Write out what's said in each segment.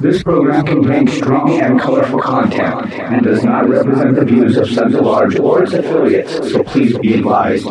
This program contains strong and colorful content and does not represent the views of Central Large or its affiliates, so please be advised.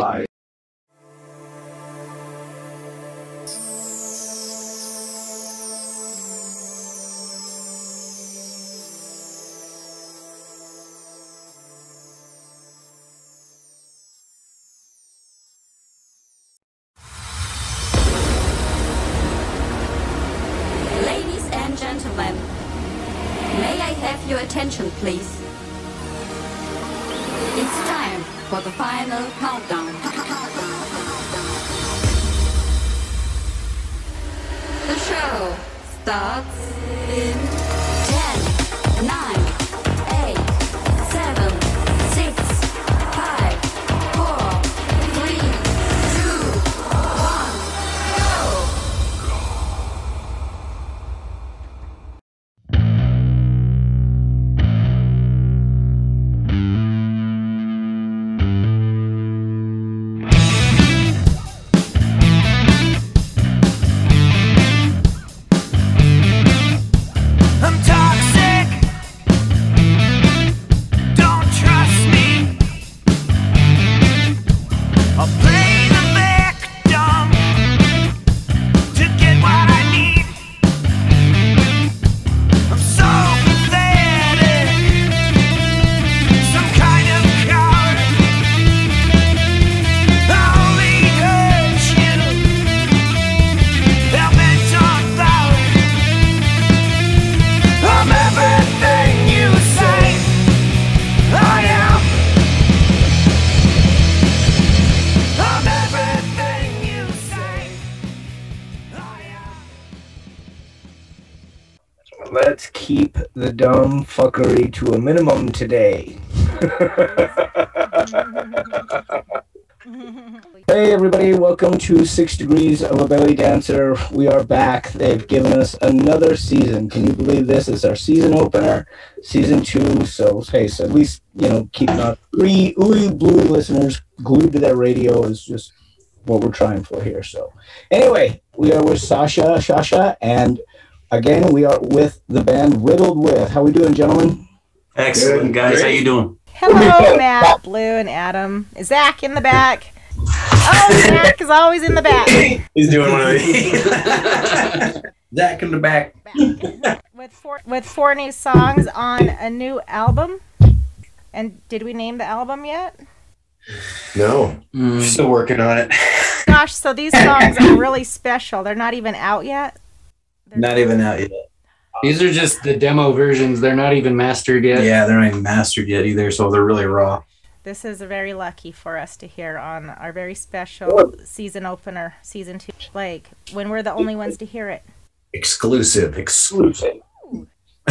The dumb fuckery to a minimum today. hey everybody, welcome to Six Degrees of a Belly Dancer. We are back. They've given us another season. Can you believe this? It's our season opener, season two. So hey, so at least you know keeping our three ooey blue listeners glued to their radio is just what we're trying for here. So anyway, we are with Sasha, Sasha, and again we are with the band Riddled With. How we doing, gentlemen? Excellent, guys. How you doing? Hello, Matt, Blue, and Adam. Is Zach in the back? Oh, Zach is always in the back. He's doing one of these. Zach in the back. with four with four new songs on a new album. And did we name the album yet? No. We're still working on it. Gosh, so these songs are really special. They're not even out yet. They're- Not even out yet. These are just the demo versions. They're not even mastered yet. Yeah, they're not even mastered yet either, so they're really raw. This is very lucky for us to hear on our very special season opener, season two. Like when we're the only ones to hear it. Exclusive. Exclusive.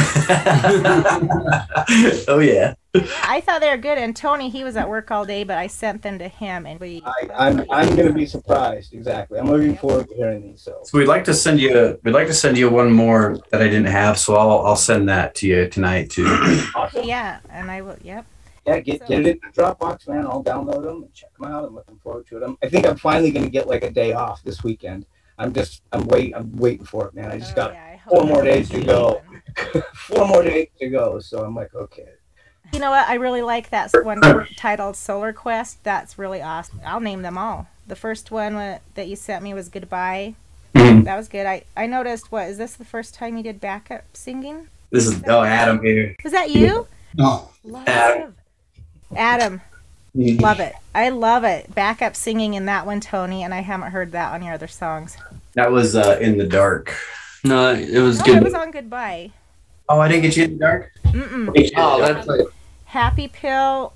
oh yeah. I thought they were good, and Tony, he was at work all day, but I sent them to him, and we. I, I'm I'm gonna be surprised. Exactly. I'm looking forward to hearing these. So So we'd like to send you we'd like to send you one more that I didn't have, so I'll I'll send that to you tonight too. awesome. Yeah, and I will. Yep. Yeah, get get it in the Dropbox, man. I'll download them and check them out. I'm looking forward to them. I think I'm finally gonna get like a day off this weekend. I'm just I'm wait I'm waiting for it, man. I just Oh, got yeah, I four more days to go. four more days to go. So I'm like, okay. You know what? I really like that one titled Solar Quest. That's really awesome. I'll name them all. The first one that you sent me was Goodbye. Mhm. That was good. I, I noticed, what, is this the first time you did backup singing? This is oh Adam here. Was that you? Oh. Love. Adam. Adam, love it. I love it. Backup singing in that one, Tony, and I haven't heard that on your other songs. That was uh, in the dark. No, it was Oh, good. it was on Goodbye. Oh, I didn't get you in the dark. Mm-mm. Oh, that's like Happy Pill,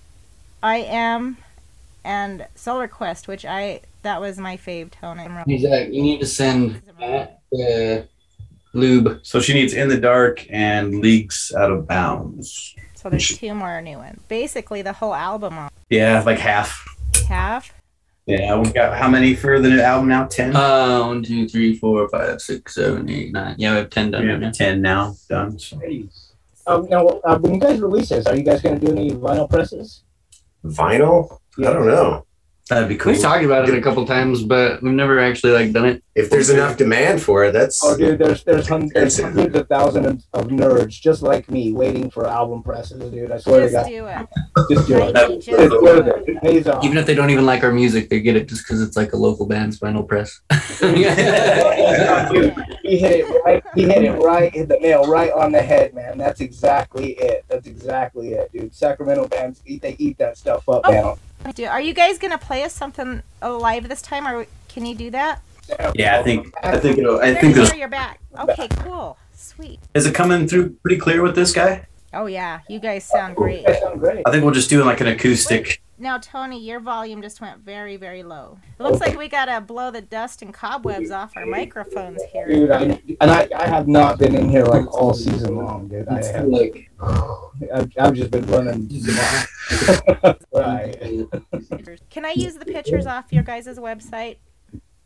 I Am, and Solar Quest, which I that was my fave tone. I'm really- Zach, you need to send Matt the lube. So she needs in the dark and leagues out of bounds. So there's two more new ones. Basically, the whole album on Yeah, like half. half. Yeah, we've got how many for the new album now? Ten. Uh, one, two, three, four, five, six, seven, eight, nine. Yeah, we have ten done. yeah, right now. ten now done. So. Um, now, uh, when you guys release this, are you guys going to do any vinyl presses? Vinyl? I don't know. That'd be cool. We've talked about it a couple times, but we've never actually like done it. If there's enough demand for it, that's Oh, dude, there's there's hundreds, there's hundreds of thousands of nerds just like me waiting for album presses, dude. I swear Just to God, do just do it. Just do it. it. It pays off. Even if they don't even like our music, they get it just because it's like a local band's vinyl press. Dude, he hit it right. He hit it right. Hit the nail right on the head, man. That's exactly it. That's exactly it, dude. Sacramento bands eat. They eat that stuff up, oh. man. Do- Are you guys gonna play us something live this time, or can you do that? Yeah, I think I think it'll. I There think you you're back. Okay, cool, sweet. is it coming through pretty clear with this guy. Oh yeah, you guys sound great. That sounds great. I think we'll just do like an acoustic. Now, Tony, your volume just went very, very low. It looks like we gotta blow the dust and cobwebs off our microphones here. Dude, I, and I, I have not been in here like all season long, dude. I have, like I've, I've just been running. right. Can I use the pictures off your guys' website?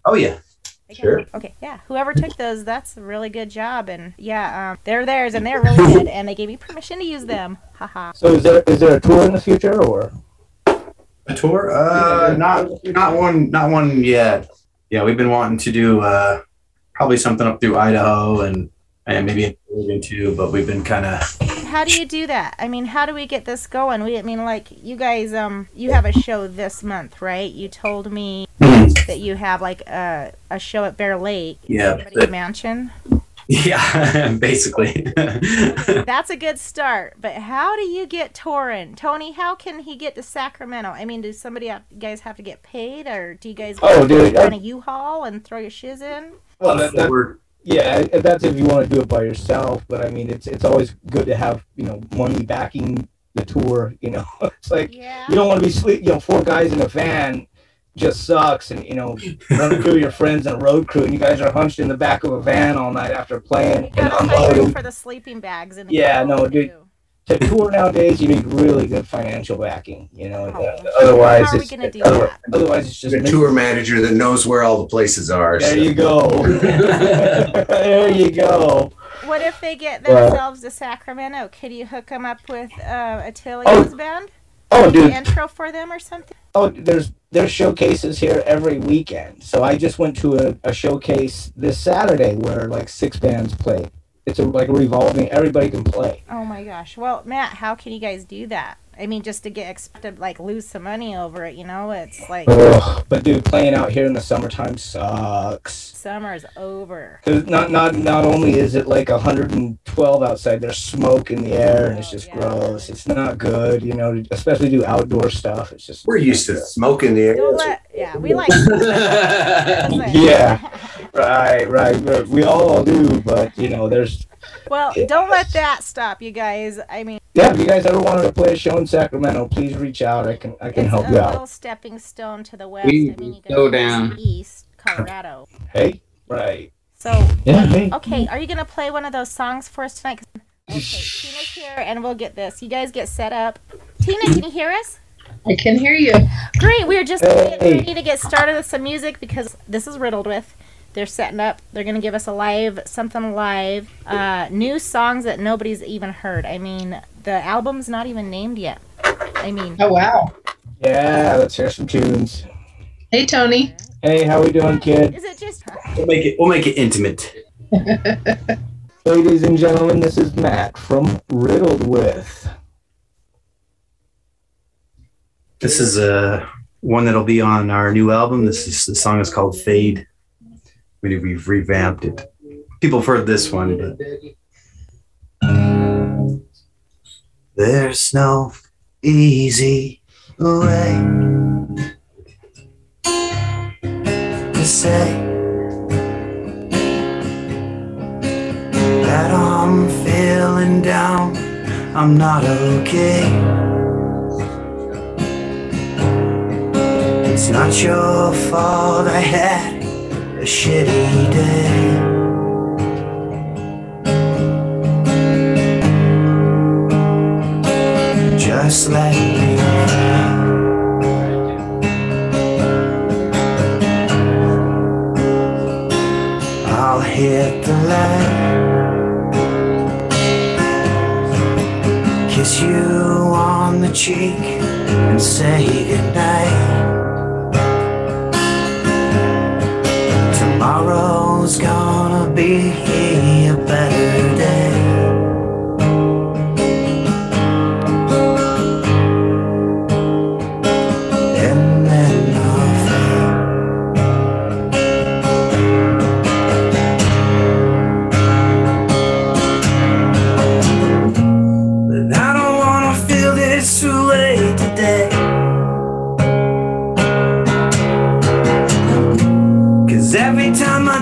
Oh yeah. Okay. Sure. Okay, yeah. Whoever took those, that's a really good job. And yeah, um, they're theirs and they're really good. And they gave me permission to use them. Haha. So is there is there a tour in the future or? A tour? Uh, not not one, not one yet. Yeah, we've been wanting to do uh, probably something up through Idaho and and maybe in Oregon too, but we've been kind of How do you do that? I mean, how do we get this going? We, I mean, like you guys, um, you have a show this month, right? You told me that you have like a a show at Bear Lake. Yeah, Somebody but- mansion. yeah, basically. That's a good start. But how do you get Torin? Tony? How can he get to Sacramento? I mean, does somebody have, you guys have to get paid, or do you guys Oh, dude, rent a U-Haul and throw your shiz in? Well, that, that, We're- yeah, that's if you want to do it by yourself. But I mean, it's it's always good to have you know money backing the tour. You know, it's like Yeah. you don't want to be sleep. You know, four guys in a van just sucks, and you know, two of your friends and a road crew, and you guys are hunched in the back of a van all night after playing You and gotta find room unloading. for the sleeping bags in the Yeah, no, dude. too. To tour nowadays, you need really good financial backing. You know, Oh, uh, otherwise how are we it's gonna do otherwise, that? otherwise it's just a tour manager that knows where all the places are. There so- you go. there you go. What if they get Well- themselves to Sacramento? Could you hook them up with uh, Attilio's band? Oh, Do dude. intro for them or something? Oh, there's there's showcases here every weekend. So I just went to a, a showcase this Saturday where like six bands play. It's a, like a revolving. Everybody can play. Oh my gosh. Well, Matt, how can you guys do that? I mean, just to get expected, like lose some money over it, you know? It's like Ugh, but dude, playing out here in the summertime sucks. summer's over. 'Cause not not not only is it like 112 outside, there's smoke in the air and it's Oh, just yeah. gross. It's not good, you know. Especially do outdoor stuff. It's just We're used to smoke in the air. Let, yeah, we like. Yeah. right, right. We- We all do, but you know, there's Well, don't let that stop you guys. I mean, yeah. If you guys ever wanted to play a show in Sacramento, please reach out. I can I can it's help a you out. a little stepping stone to the west. We I mean, you go go down. east, Colorado. Hey, right. So, Yeah, hey. okay, are you gonna play one of those songs for us tonight? 'Cause- Okay, Tina's here, and we'll get this. You guys get set up. Tina, can you hear us? I can hear you. Great. We are just Hey. getting ready to get started with some music because this is riddled with. They're setting up. They're gonna give us a live something live. Uh, new songs that nobody's even heard. I mean, the album's not even named yet. I mean, Oh wow. Yeah, let's hear some tunes. Hey Tony. Hey, how we doing, kid? is it just? We'll make it. We'll make it intimate. Ladies and gentlemen, this is Matt from Riddled With. This is uh, one that'll be on our new album. This is the song is called Fade. We, we've revamped it. People have heard this one, but there's no easy way to say that I'm feeling down. I'm not okay. It's not your fault I had a shitty day. Just let me I'll hit the land Kiss you on the cheek and say goodnight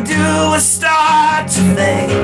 do, I start to fade.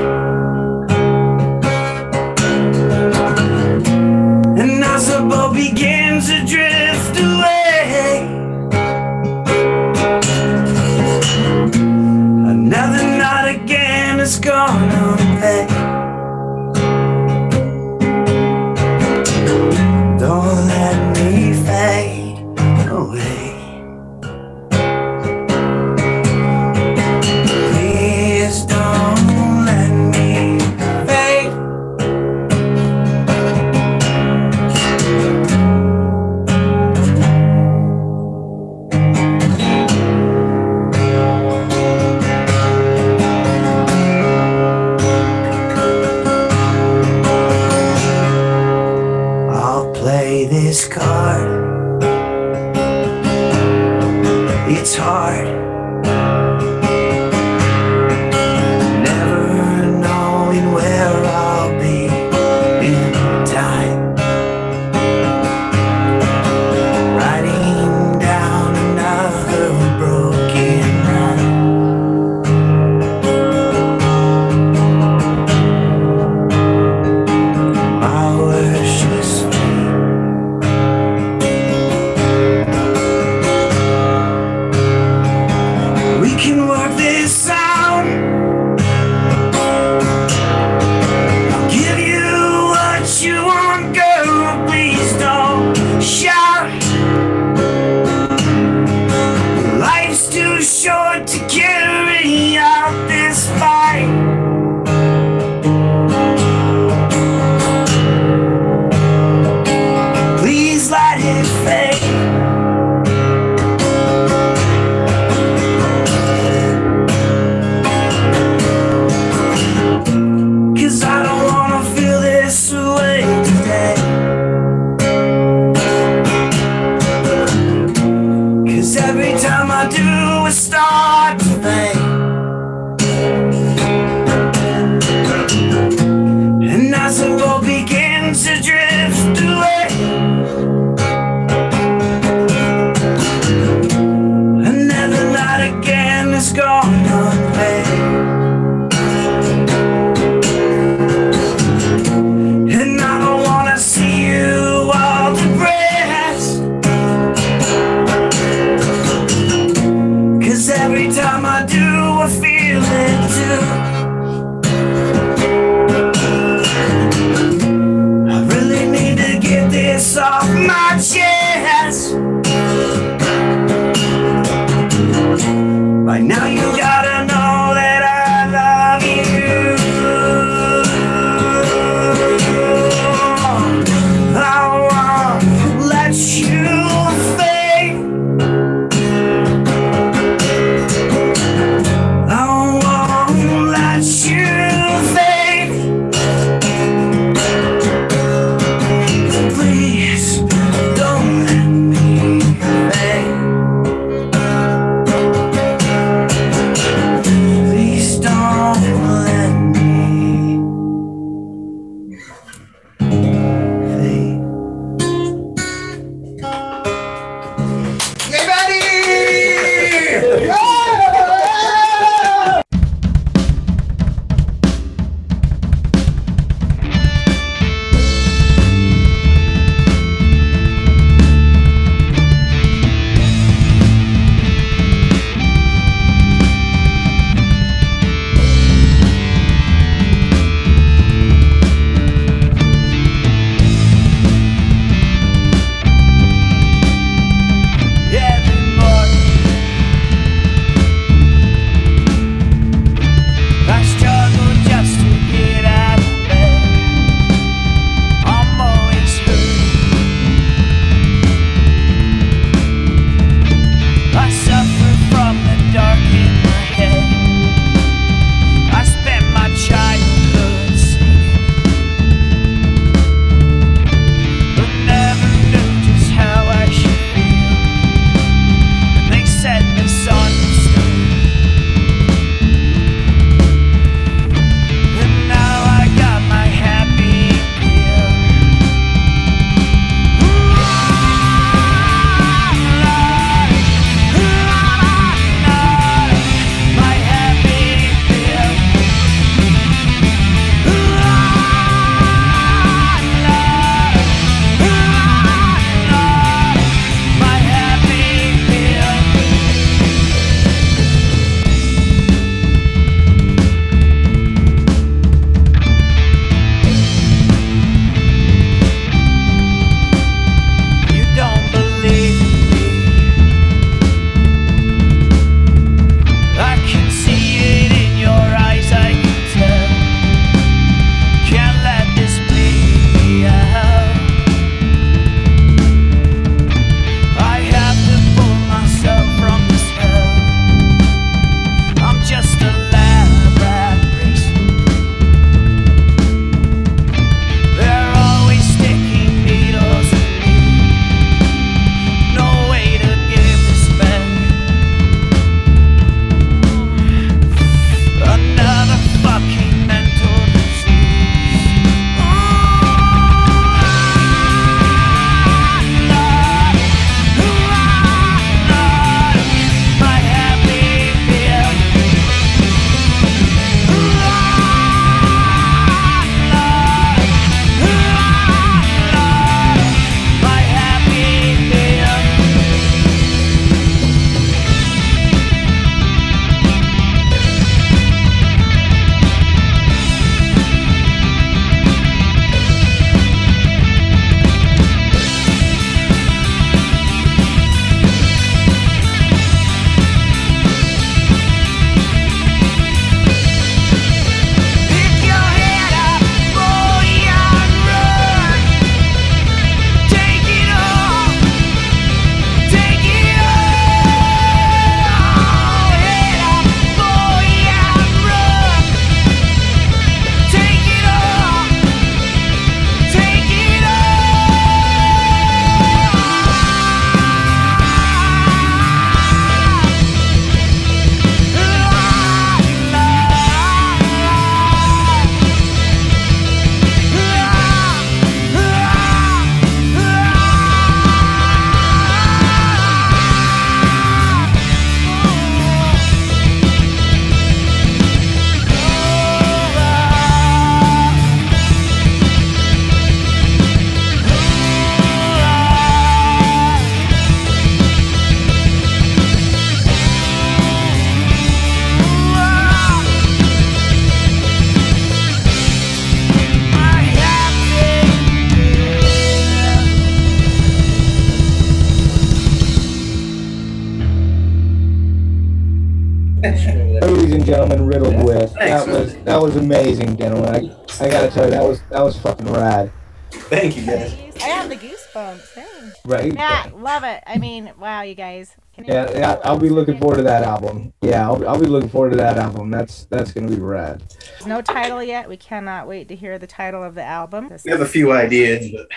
Was that was amazing, gentlemen. I, I gotta tell you, that was that was fucking rad, Thank you guys. I have the goosebumps. Hey. right? Matt, love it. I mean, wow, you guys. Yeah, yeah, I'll be looking forward to that album. Yeah, I'll, I'll be looking forward to that album. That's that's gonna be rad. No title yet. We cannot wait to hear the title of the album. We have a few ideas, but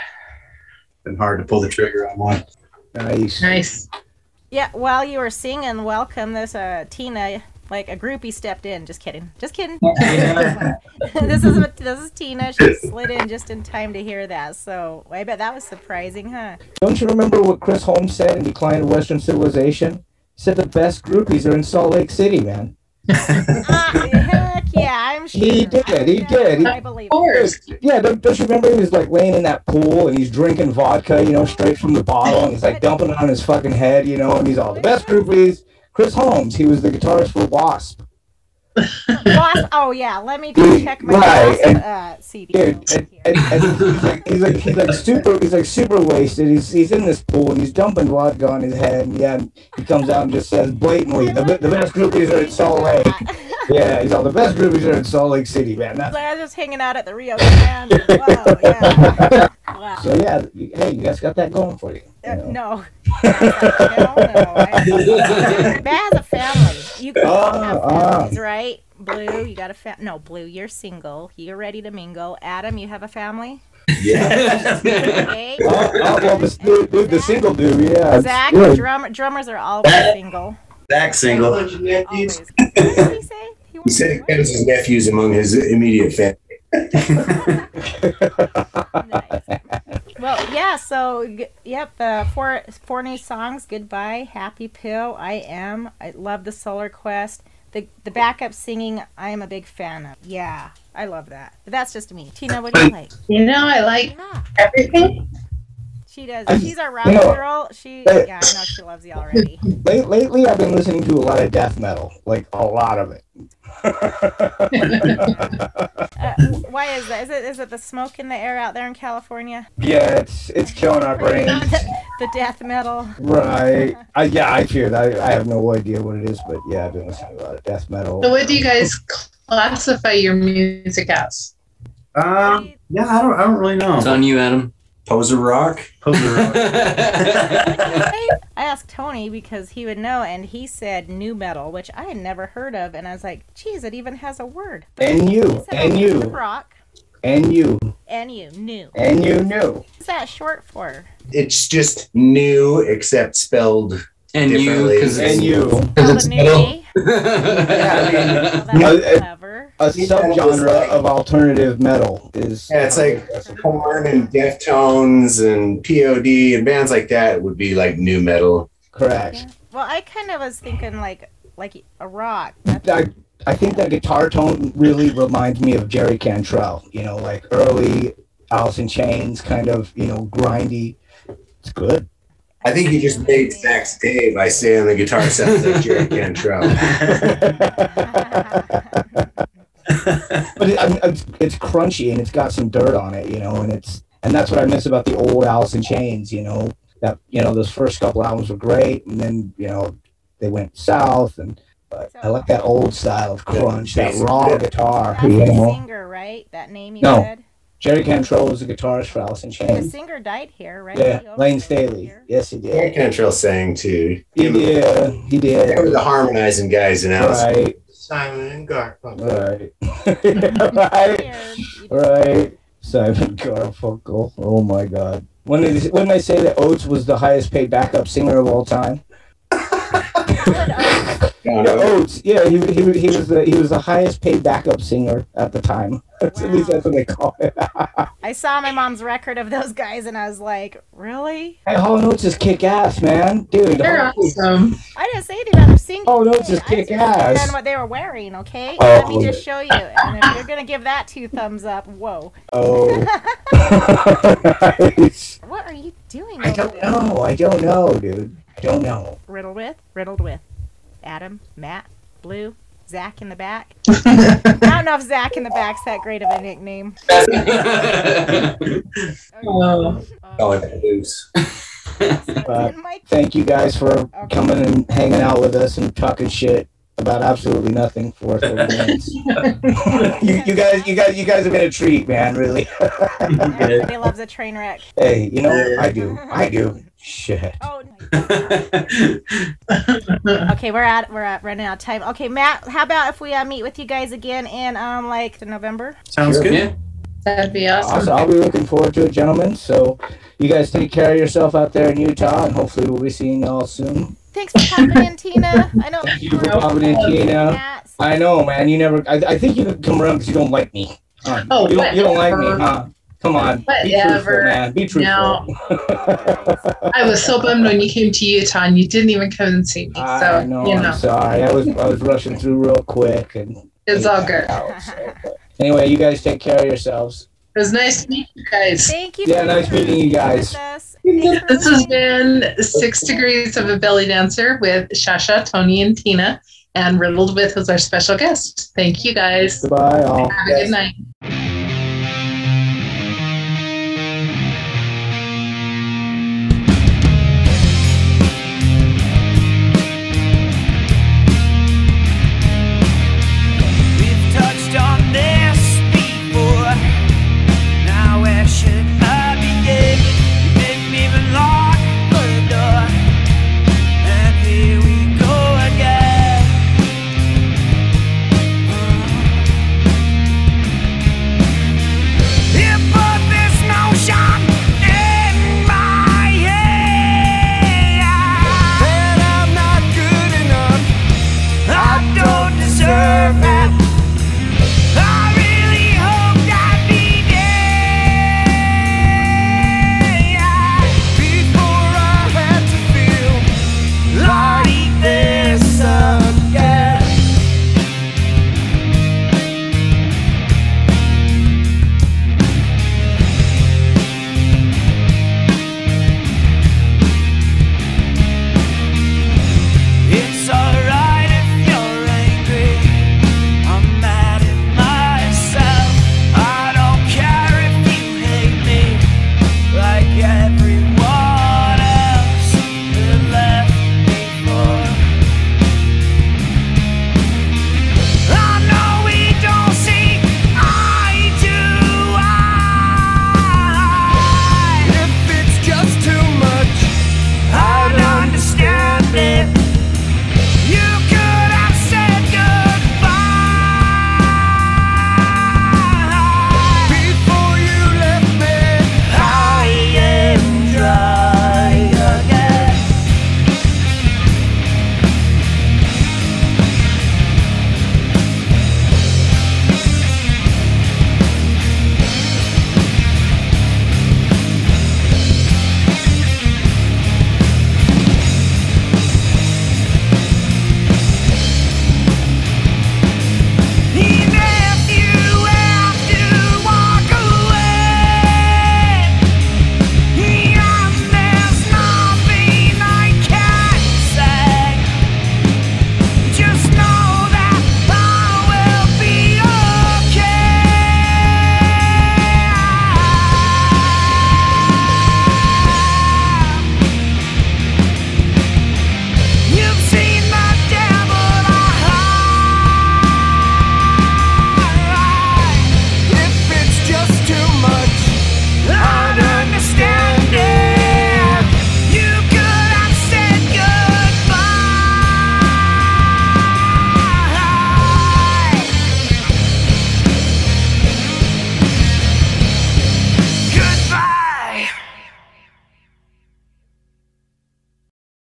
been hard to pull the trigger on one. Nice. Nice. Yeah, while you were singing "Welcome," this uh Tina, like a groupie, stepped in. Just kidding. Just kidding. this is this is Tina. She slid in just in time to hear that. So I bet that was surprising, huh? Don't you remember what Chris Holmes said in Decline of Western Civilization? He said the best groupies are in Salt Lake City, man. Ah, heck yeah, I'm sure. He did, he did. He- I believe. Of course. Yeah, don't, don't you remember he was like laying in that pool and he's drinking vodka, you know, straight from the bottle, and he's like dumping it on his fucking head, you know, and he's all the best groupies. Chris Holmes, he was the guitarist for Wasp. Wasp. Oh yeah, let me just check my Right, Wasp and- uh, CD. Dude, and, and, and he's, like, he's like he's like super he's like super wasted. He's he's in this pool and he's dumping vodka on his head. And yeah, he comes out and just says blatantly, the, the best groupies are in Salt Lake. Yeah, he's all the best groupies are in Salt Lake City, man. That- I was just hanging out at the Rio Grande. Wow, yeah. Wow. so yeah, you- hey, you guys got that going for you. you Uh, no. Hell no. I- Matt has a family. You can Ah, have ah. families, right? Blue, you got a fa- no. Blue, you're single. You're ready to mingle. Adam, you have a family. Yeah. Okay. Oh, oh, well, the, dude, the single dude, yeah. Zach, good. drum, drummers are always single. Zach single. Always. What did he say? He, He said he counts his nephews among his immediate family. Nice. Well, yeah. So, g- yep. The four four new songs: "Goodbye," "Happy Pill," "I Am." I love the Solar Quest. The the backup singing, I am a big fan of. Yeah, I love that. But that's just me. Tina, what do you like? You know, I like Yeah, everything. She does. I- She's our rock you know, girl. She, I- yeah, I know she loves you already. Late, lately, I've been listening to a lot of death metal, like a lot of it. Uh, why is that? Is it is it the smoke in the air out there in California? yeah, it's it's killing our brains. the death metal. Right. I, yeah, I fear that. I, I have no idea what it is, but yeah, I've been listening to a lot of death metal. So, what do you guys classify your music as? Um, yeah, I don't, I don't really know. It's on you, Adam. Poser rock. Poser rock. I asked Tony because he would know, and he said nu metal, which I had never heard of, and I was like, "Geez, it even has a word." And you, and you, rock, and you, and you, new. and you new. What's that short for? It's just new, except spelled. and you, Differently. because And you. Called a new me. Yeah, I mean, You know, that's it- A Yeah, it was subgenre like- of alternative metal is. yeah, it's like Korn and Deftones and POD and bands like that would be like nu metal. correct. Yeah. Well, I kind of was thinking like like a rock. I, I think that guitar tone really reminds me of Jerry Cantrell. You know, like early Alice in Chains, kind of, you know, grindy. It's good. I think you just made Zach's day by saying the guitar sounds like Jerry Cantrell. but it, I mean, it's, it's crunchy and it's got some dirt on it, you know, and it's and that's what I miss about the old Alice in Chains, you know. That you know, those first couple albums were great, and then you know they went south, and but I like that old style of crunch, that raw guitar, That's you the know. singer, right? That name you No. said. Jerry Cantrell was the guitarist for Alice in Chains. The singer died here, right? Yeah, He Layne Staley. here. Yes, he did. Jerry. Cantrell sang too. He did. He They were the harmonizing guys in Alice. Right. Simon and Garfunkel. Right. right. Weird. You- Right. Simon Garfunkel. Oh my God. When did when they say that Oates was the highest paid backup singer of all time? John Yeah, Oates. Oates. Yeah, he, he, he was the he was the highest paid backup singer at the time. At least that's what they call it. I saw my mom's record of those guys, and I was like, "Really?" hey, Hall and Oates is kick ass, man, dude. They're Hall- awesome. I didn't say anything about them singing. Oh, no, it's just I kick just ass. said what they were wearing. Okay, Oh. let me just show you. And if you're gonna give that two thumbs up, whoa! Oh. Nice. What are you doing? I don't there? know. I don't know, dude. I don't know. Riddled with, riddled with, Adam, Matt, Blue, Zach in the back. I don't know if Zach in the back's that great of a nickname. Uh, oh. Oh, it's loose. But thank you guys for coming and hanging out with us and talking shit. about absolutely nothing for 30 minutes. you, you guys, you guys, you guys have been a treat, man. Really. Everybody loves a train wreck. hey, you know, I do, I do. Shit. Oh. okay, we're at we're at running out of time. Okay, Matt, how about if we uh, meet with you guys again in um like November? Sounds Sure. good. Yeah. That'd be awesome. Awesome. I'll be looking forward to it, gentlemen. So, you guys take care of yourself out there in Utah, and hopefully, we'll be seeing y'all soon. Thanks for coming in, Tina. I know. Thank you for coming in, Tina. Matt, I know, man. You never. I, I think you didn't come around because you don't like me. Huh? Oh, you don't. You don't like me, huh? Come on. Be truthful, man. Be truthful. I was so bummed when you came to Utah and you didn't even come and see me. So, I know. you I'm know, sorry. I was. I was rushing through real quick, and it's all good. out, so, Anyway, you guys take care of yourselves. It was nice to meet you guys. thank you. Yeah, nice meeting you guys. with us. Thanks for This has been Six Degrees of a Belly Dancer with Shasha, Tony, and Tina. And Riddled With was our special guest. Thank you guys. Goodbye, all. Have a good night.